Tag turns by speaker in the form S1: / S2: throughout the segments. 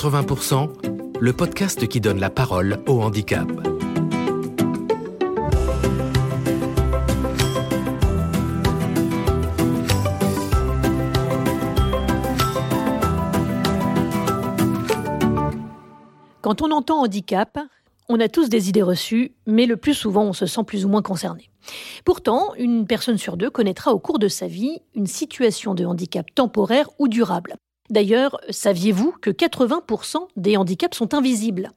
S1: 80%, le podcast qui donne la parole au handicap.
S2: Quand on entend handicap, on a tous des idées reçues, mais le plus souvent on se sent plus ou moins concerné. Pourtant, une personne sur deux connaîtra au cours de sa vie une situation de handicap temporaire ou durable. D'ailleurs, saviez-vous que 80% des handicaps sont invisibles?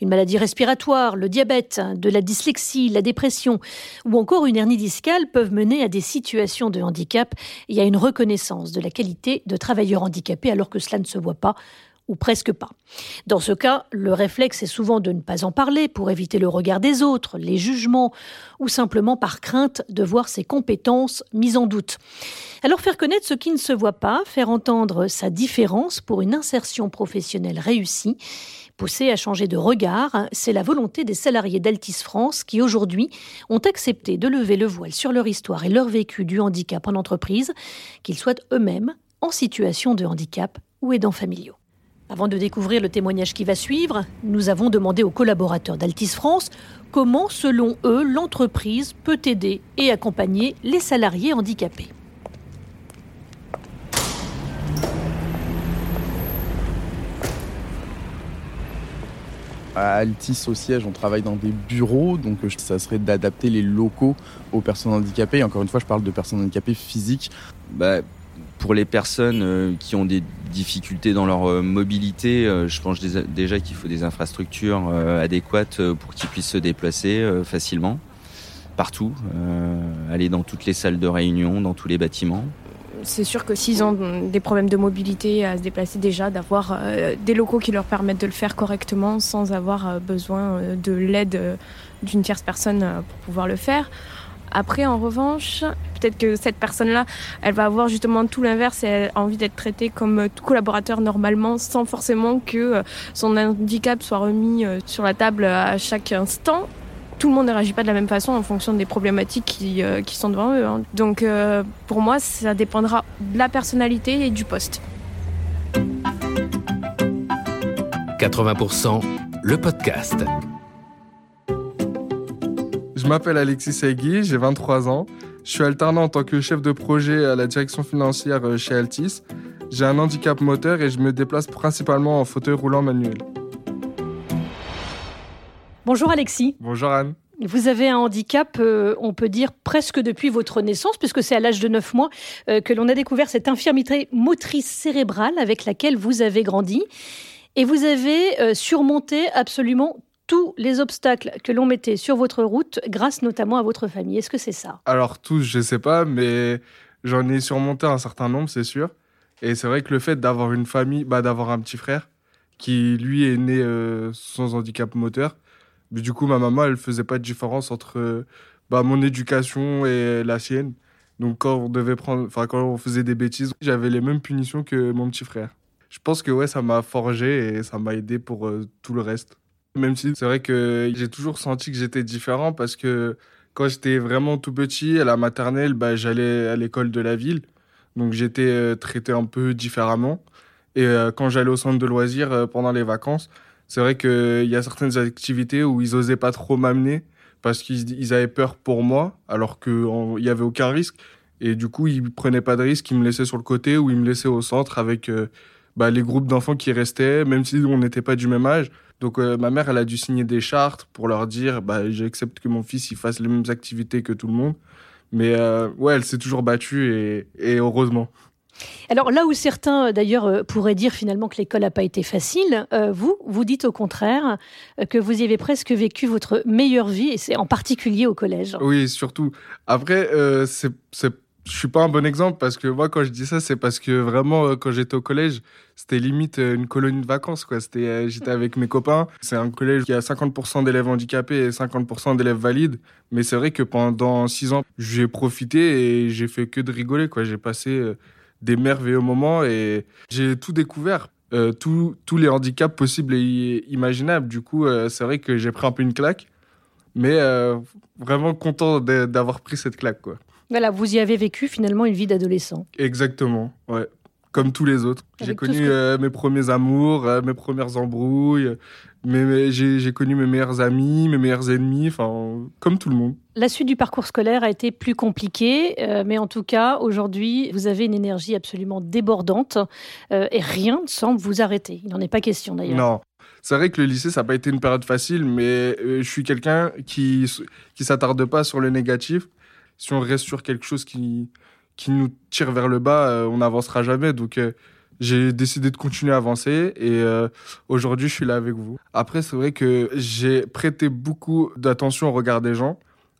S2: Une maladie respiratoire, le diabète, de la dyslexie, la dépression ou encore une hernie discale peuvent mener à des situations de handicap. Et à une reconnaissance de la qualité de travailleur handicapé alors que cela ne se voit pas ou presque pas. Dans ce cas, le réflexe est souvent de ne pas en parler pour éviter le regard des autres, les jugements, ou simplement par crainte de voir ses compétences mises en doute. Alors faire connaître ce qui ne se voit pas, faire entendre sa différence pour une insertion professionnelle réussie, pousser à changer de regard, c'est la volonté des salariés d'Altis France qui aujourd'hui ont accepté de lever le voile sur leur histoire et leur vécu du handicap en entreprise, qu'ils soient eux-mêmes en situation de handicap ou aidants familiaux. Avant de découvrir le témoignage qui va suivre, nous avons demandé aux collaborateurs d'Altis France comment, selon eux, l'entreprise peut aider et accompagner les salariés handicapés.
S3: À Altis au siège, on travaille dans des bureaux, donc euh, ça serait d'adapter les locaux aux personnes handicapées. Encore une fois, je parle de personnes handicapées physiques.
S4: Bah, pour les personnes euh, qui ont des difficultés dans leur euh, mobilité, euh, je pense déjà qu'il faut des infrastructures adéquates pour qu'ils puissent se déplacer facilement, partout, aller dans toutes les salles de réunion, dans tous les bâtiments.
S5: C'est sûr que s'ils ont des problèmes de mobilité à se déplacer déjà, d'avoir des locaux qui leur permettent de le faire correctement sans avoir besoin de l'aide d'une tierce personne pour pouvoir le faire. Après, en revanche, peut-être que cette personne-là, elle va avoir justement tout l'inverse et elle a envie d'être traitée comme collaborateur normalement, sans forcément que euh, son handicap soit remis euh, sur la table à chaque instant. Tout le monde ne réagit pas de la même façon en fonction des problématiques qui, euh, sont devant eux. Hein. Donc pour moi, ça dépendra de la personnalité et du poste.
S1: 80%, le podcast.
S6: Je m'appelle Alexis Segui, j'ai 23 ans. Je suis alternant en tant que chef de projet à la direction financière euh, chez Altis. J'ai un handicap moteur et je me déplace principalement en fauteuil roulant manuel.
S2: Bonjour Alexis.
S6: Bonjour Anne.
S2: Vous avez un handicap, euh, on peut dire presque depuis votre naissance, puisque c'est à l'âge de 9 mois euh, que l'on a découvert cette infirmité motrice cérébrale avec laquelle vous avez grandi. Et vous avez surmonté absolument tous les obstacles que l'on mettait sur votre route grâce notamment à votre famille. Est-ce que c'est ça?
S6: Alors tous, je ne sais pas, mais j'en ai surmonté un certain nombre, c'est sûr. Et c'est vrai que le fait d'avoir une famille, bah, d'avoir un petit frère qui lui est né euh, sans handicap moteur, mais du coup ma maman elle faisait pas de différence entre bah, mon éducation et la sienne. Donc quand on devait prendre, quand on faisait des bêtises, j'avais les mêmes punitions que mon petit frère. Je pense que ouais ça m'a forgé et ça m'a aidé pour euh, tout le reste. Même si c'est vrai que j'ai toujours senti que j'étais différent parce que quand j'étais vraiment tout petit, à la maternelle, bah, j'allais à l'école de la ville. Donc j'étais euh, traité un peu différemment. Et euh, quand j'allais au centre de loisirs euh, pendant les vacances, c'est vrai qu'il y a certaines activités où ils osaient pas trop m'amener parce qu'ils avaient peur pour moi, alors qu'il n'y avait aucun risque. Et du coup, ils prenaient pas de risque, ils me laissaient sur le côté ou ils me laissaient au centre avec bah, les groupes d'enfants qui restaient, même si on n'était pas du même âge. Donc euh, ma mère, elle a dû signer des chartes pour leur dire, bah, j'accepte que mon fils il fasse les mêmes activités que tout le monde. Mais euh, ouais, elle s'est toujours battue et, et, heureusement.
S2: Alors là où certains d'ailleurs euh, pourraient dire finalement que l'école n'a pas été facile, vous, vous dites au contraire que vous y avez presque vécu votre meilleure vie, et c'est en particulier au collège.
S6: Oui, surtout. Après, c'est je suis pas un bon exemple parce que moi, quand je dis ça, c'est parce que vraiment, euh, quand j'étais au collège, c'était limite euh, une colonie de vacances. Quoi. C'était, euh, j'étais avec mes copains. C'est un collège qui a 50% d'élèves handicapés et 50% d'élèves valides. Mais c'est vrai que pendant six ans, j'ai profité et j'ai fait que de rigoler. Quoi. J'ai passé des merveilleux moments et j'ai tout découvert. tous les handicaps possibles et imaginables. Du coup, c'est vrai que j'ai pris un peu une claque. Mais vraiment content d'avoir pris cette claque. Quoi.
S2: Voilà, vous y avez vécu finalement une vie d'adolescent.
S6: Exactement, ouais. Comme tous les autres. J'ai connu euh, mes premiers amours, euh, mes premières embrouilles, mais, j'ai connu mes meilleurs amis, mes meilleurs ennemis, enfin, comme tout le monde.
S2: La suite du parcours scolaire a été plus compliquée, euh, mais en tout cas, aujourd'hui, vous avez une énergie absolument débordante et rien ne semble vous arrêter. Il n'en est pas question d'ailleurs.
S6: Non. C'est vrai que le lycée, ça n'a pas été une période facile, mais je suis quelqu'un qui qui s'attarde pas sur le négatif si on reste sur quelque chose qui, qui nous tire vers le bas, euh, on n'avancera jamais. Donc, euh, j'ai décidé de continuer à avancer et euh, aujourd'hui, je suis là avec vous. Après, c'est vrai que j'ai prêté beaucoup d'attention au regard des gens,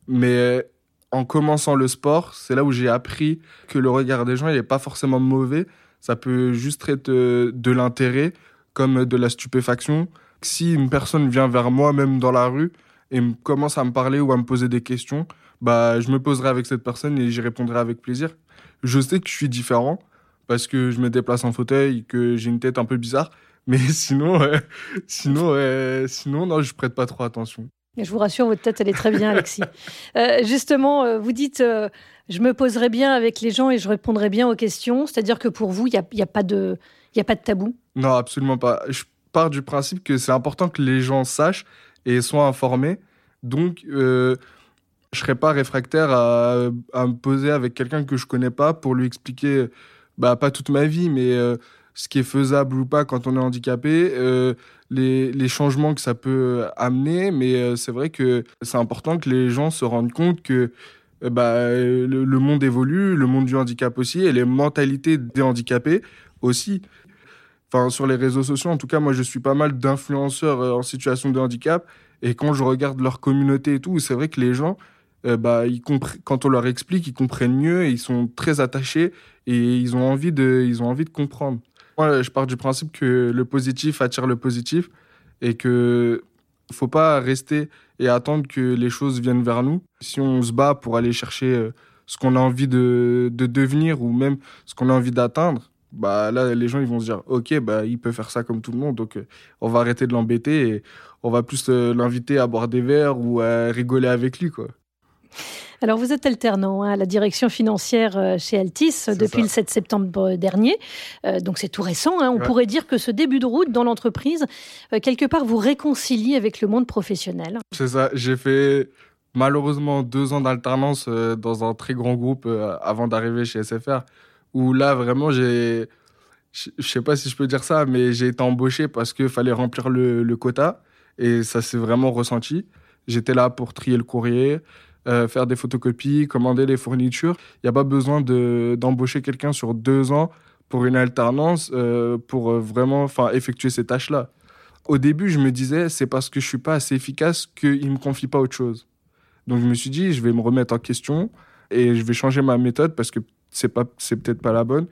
S6: mais en commençant le sport, c'est là où j'ai appris que le regard des gens, il n'est pas forcément mauvais. Ça peut juste être de l'intérêt, comme de la stupéfaction. Si une personne vient vers moi, même dans la rue, et commence à me parler ou à me poser des questions, bah, je me poserai avec cette personne et j'y répondrai avec plaisir. Je sais que je suis différent parce que je me déplace en fauteuil, que j'ai une tête un peu bizarre, mais sinon, sinon, sinon, non, je prête pas trop attention.
S2: Je vous rassure, votre tête, elle est très bien, Alexis. Euh, justement, euh, vous dites, euh, je me poserai bien avec les gens et je répondrai bien aux questions. C'est-à-dire que pour vous, il n'y a, y a, pas de, y a pas de tabou?
S6: Non, absolument pas. Je pars du principe que c'est important que les gens sachent et soient informés. Donc, je serais pas réfractaire à, me poser avec quelqu'un que je connais pas pour lui expliquer, bah, pas toute ma vie, mais euh, ce qui est faisable ou pas quand on est handicapé, euh, les, les, changements que ça peut amener. Mais euh, c'est vrai que c'est important que les gens se rendent compte que bah, le, monde évolue, le monde du handicap aussi, et les mentalités des handicapés aussi. Sur les réseaux sociaux, en tout cas, moi, je suis pas mal d'influenceurs en situation de handicap. Et quand je regarde leur communauté et tout, c'est vrai que les gens, euh, bah, ils quand on leur explique, ils comprennent mieux ils sont très attachés et ils ont envie de, ils ont envie de comprendre. Moi, je pars du principe que le positif attire le positif et que faut pas rester et attendre que les choses viennent vers nous. Si on se bat pour aller chercher euh, ce qu'on a envie de, de, devenir ou même ce qu'on a envie d'atteindre, bah là les gens ils vont se dire ok bah il peut faire ça comme tout le monde donc euh, on va arrêter de l'embêter et on va plus l'inviter à boire des verres ou à rigoler avec lui quoi.
S2: Alors, vous êtes alternant hein, à la direction financière euh, chez Altis depuis le 7 septembre dernier. Euh, donc, c'est tout récent. Hein. On pourrait dire que ce début de route dans l'entreprise, euh, quelque part, vous réconcilie avec le monde professionnel.
S6: C'est ça. J'ai fait malheureusement deux ans d'alternance dans un très grand groupe avant d'arriver chez SFR, où là, vraiment, j'ai. Je sais pas si je peux dire ça, mais j'ai été embauché parce qu'il fallait remplir le, quota. Et ça s'est vraiment ressenti. J'étais là pour trier le courrier, euh, faire des photocopies, commander les fournitures. Il n'y a pas besoin d'embaucher quelqu'un sur deux ans pour une alternance euh, pour euh, vraiment effectuer ces tâches-là. Au début, je me disais, c'est parce que je suis pas assez efficace qu'il ne me confie pas autre chose. Donc je me suis dit, je vais me remettre en question et je vais changer ma méthode parce que c'est pas c'est peut-être pas la bonne.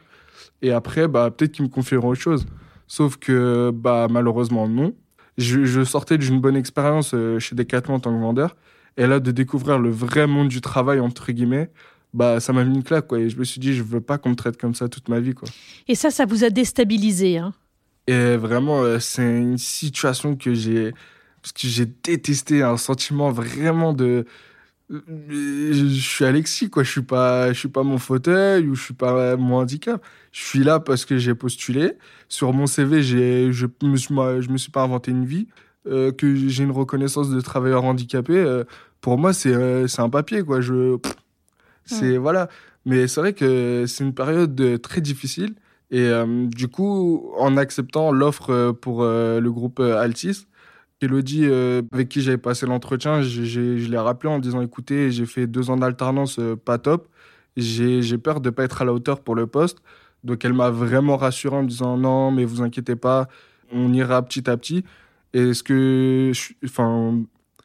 S6: Et après, bah, peut-être qu'ils me confieront autre chose. Sauf que bah, malheureusement, non. Je, je sortais d'une bonne expérience chez Decathlon en tant que vendeur et là, de découvrir le vrai monde du travail, entre guillemets, bah, ça m'a mis une claque, quoi. Et je me suis dit, je veux pas qu'on me traite comme ça toute ma vie, quoi.
S2: Et ça, ça vous a déstabilisé, hein?
S6: Et vraiment, euh, c'est une situation que j'ai. Parce que j'ai détesté un sentiment vraiment de. Euh, je suis Alexis, quoi. Je suis pas, je suis pas mon fauteuil ou je suis pas mon handicap. Je suis là parce que j'ai postulé. Sur mon CV, j'ai, je me suis, je me suis pas inventé une vie. Euh, que j'ai une reconnaissance de travailleur handicapé, euh, pour moi, c'est euh, c'est un papier, quoi. Je, c'est voilà. Mais c'est vrai que c'est une période très difficile. Et du coup, en acceptant l'offre pour le groupe Altis, Elodie, avec qui j'avais passé l'entretien, je l'ai rappelé en disant écoutez, j'ai fait deux ans d'alternance pas top. J'ai peur de ne pas être à la hauteur pour le poste. Donc elle m'a vraiment rassuré en me disant non, mais vous inquiétez pas, on ira petit à petit. Et ce que, enfin,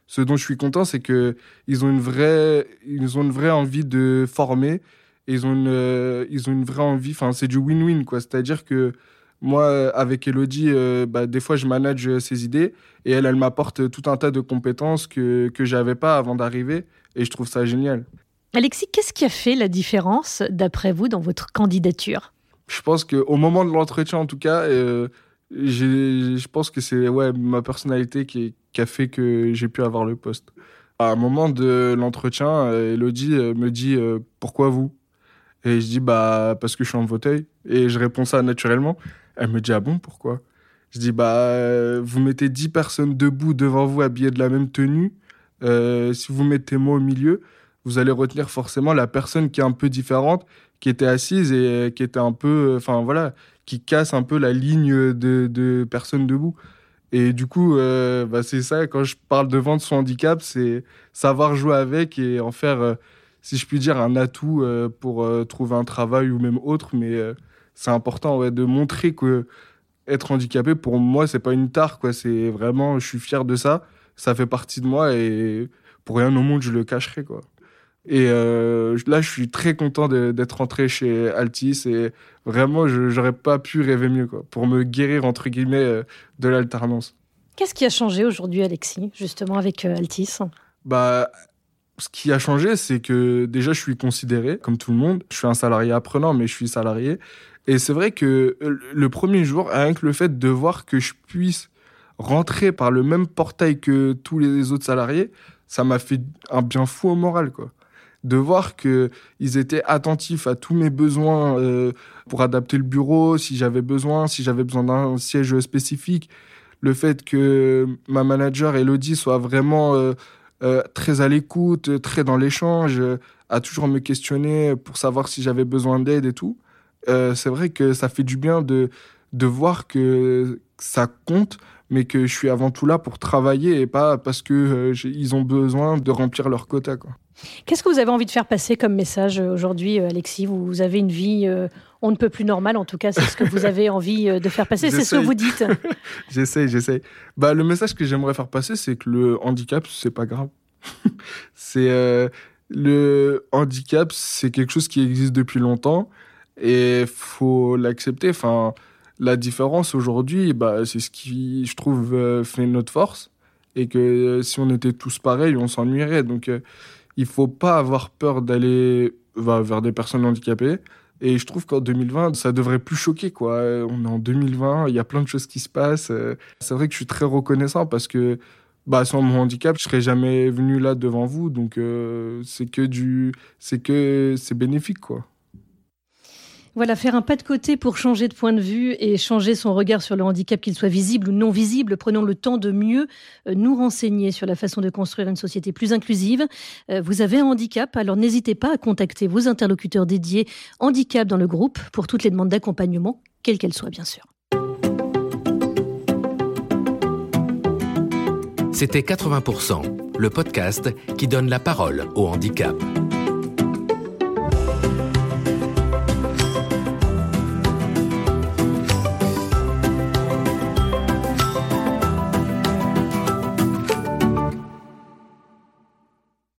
S6: ce dont je suis content, c'est que ils ont une vraie, ont une vraie envie de former Et ils ont une, euh, ils ont une vraie envie. Enfin, c'est du win-win, quoi. C'est-à-dire que moi, avec Elodie, euh, bah, des fois, je manage ses idées et elle, elle m'apporte tout un tas de compétences que, que j'avais pas avant d'arriver. Et je trouve ça génial.
S2: Alexis, qu'est-ce qui a fait la différence, d'après vous, dans votre candidature?
S6: Je pense qu'au moment de l'entretien, en tout cas, euh, je pense que c'est ouais, ma personnalité qui, qui, a fait que j'ai pu avoir le poste. À un moment de l'entretien, Elodie me dit Pourquoi vous? Et je dis bah, Parce que je suis en fauteuil. Et je réponds ça naturellement. Elle me dit Ah bon, pourquoi? Je dis Bah, vous mettez 10 personnes debout devant vous habillées de la même tenue. Euh, si vous mettez moi au milieu, vous allez retenir forcément la personne qui est un peu différente, qui était assise et qui était un peu. Enfin voilà, qui casse un peu la ligne de, personnes debout. Et du coup, euh, bah c'est ça, quand je parle de vendre son handicap, c'est savoir jouer avec et en faire, euh, si je puis dire, un atout euh, pour euh, trouver un travail ou même autre. Mais euh, c'est important ouais, de montrer que être handicapé, pour moi, c'est pas une tare. Quoi. C'est vraiment, je suis fier de ça. Ça fait partie de moi et pour rien au monde, je le cacherai. Quoi. Et euh, là, je suis très content d'être rentré chez Altis et vraiment, je n'aurais pas pu rêver mieux quoi, pour me guérir, entre guillemets, euh, de l'alternance.
S2: Qu'est-ce qui a changé aujourd'hui, Alexis, justement, avec euh, Altis?
S6: Bah, Ce qui a changé, c'est que déjà, je suis considéré comme tout le monde. Je suis un salarié apprenant, mais je suis salarié. Et c'est vrai que le premier jour, rien que le fait de voir que je puisse rentrer par le même portail que tous les autres salariés, ça m'a fait un bien fou au moral, quoi de voir que ils étaient attentifs à tous mes besoins euh, pour adapter le bureau, si j'avais besoin, si j'avais besoin d'un siège spécifique, le fait que ma manager Elodie soit vraiment euh, euh, très à l'écoute, très dans l'échange, à toujours me questionner pour savoir si j'avais besoin d'aide et tout. C'est vrai que ça fait du bien de de voir que ça compte, mais que je suis avant tout là pour travailler et pas parce que ils ont besoin de remplir leur quota.
S2: Qu'est-ce que vous avez envie de faire passer comme message aujourd'hui, Alexis? Vous avez une vie, euh, on ne peut plus normale, en tout cas, c'est ce que vous avez envie de faire passer, c'est ce que vous dites.
S6: j'essaie, j'essaie. Bah, le message que j'aimerais faire passer, c'est que le handicap, c'est pas grave. c'est euh, le handicap, c'est quelque chose qui existe depuis longtemps et faut l'accepter. Enfin, la différence aujourd'hui, bah, c'est ce qui, je trouve, euh, fait notre force et que si on était tous pareils, on s'ennuierait. Donc il faut pas avoir peur d'aller vers des personnes handicapées. Et je trouve qu'en 2020, ça devrait plus choquer, quoi. On est en 2020, il y a plein de choses qui se passent. C'est vrai que je suis très reconnaissant parce que, bah, sans mon handicap, je serais jamais venu là devant vous. Donc, euh, c'est que du, c'est que c'est bénéfique, quoi.
S2: Voilà, faire un pas de côté pour changer de point de vue et changer son regard sur le handicap, qu'il soit visible ou non visible. Prenons le temps de mieux euh, nous renseigner sur la façon de construire une société plus inclusive. Euh, vous avez un handicap, alors n'hésitez pas à contacter vos interlocuteurs dédiés handicap dans le groupe pour toutes les demandes d'accompagnement, quelles qu'elles soient bien sûr.
S1: C'était 80%, le podcast qui donne la parole au handicap.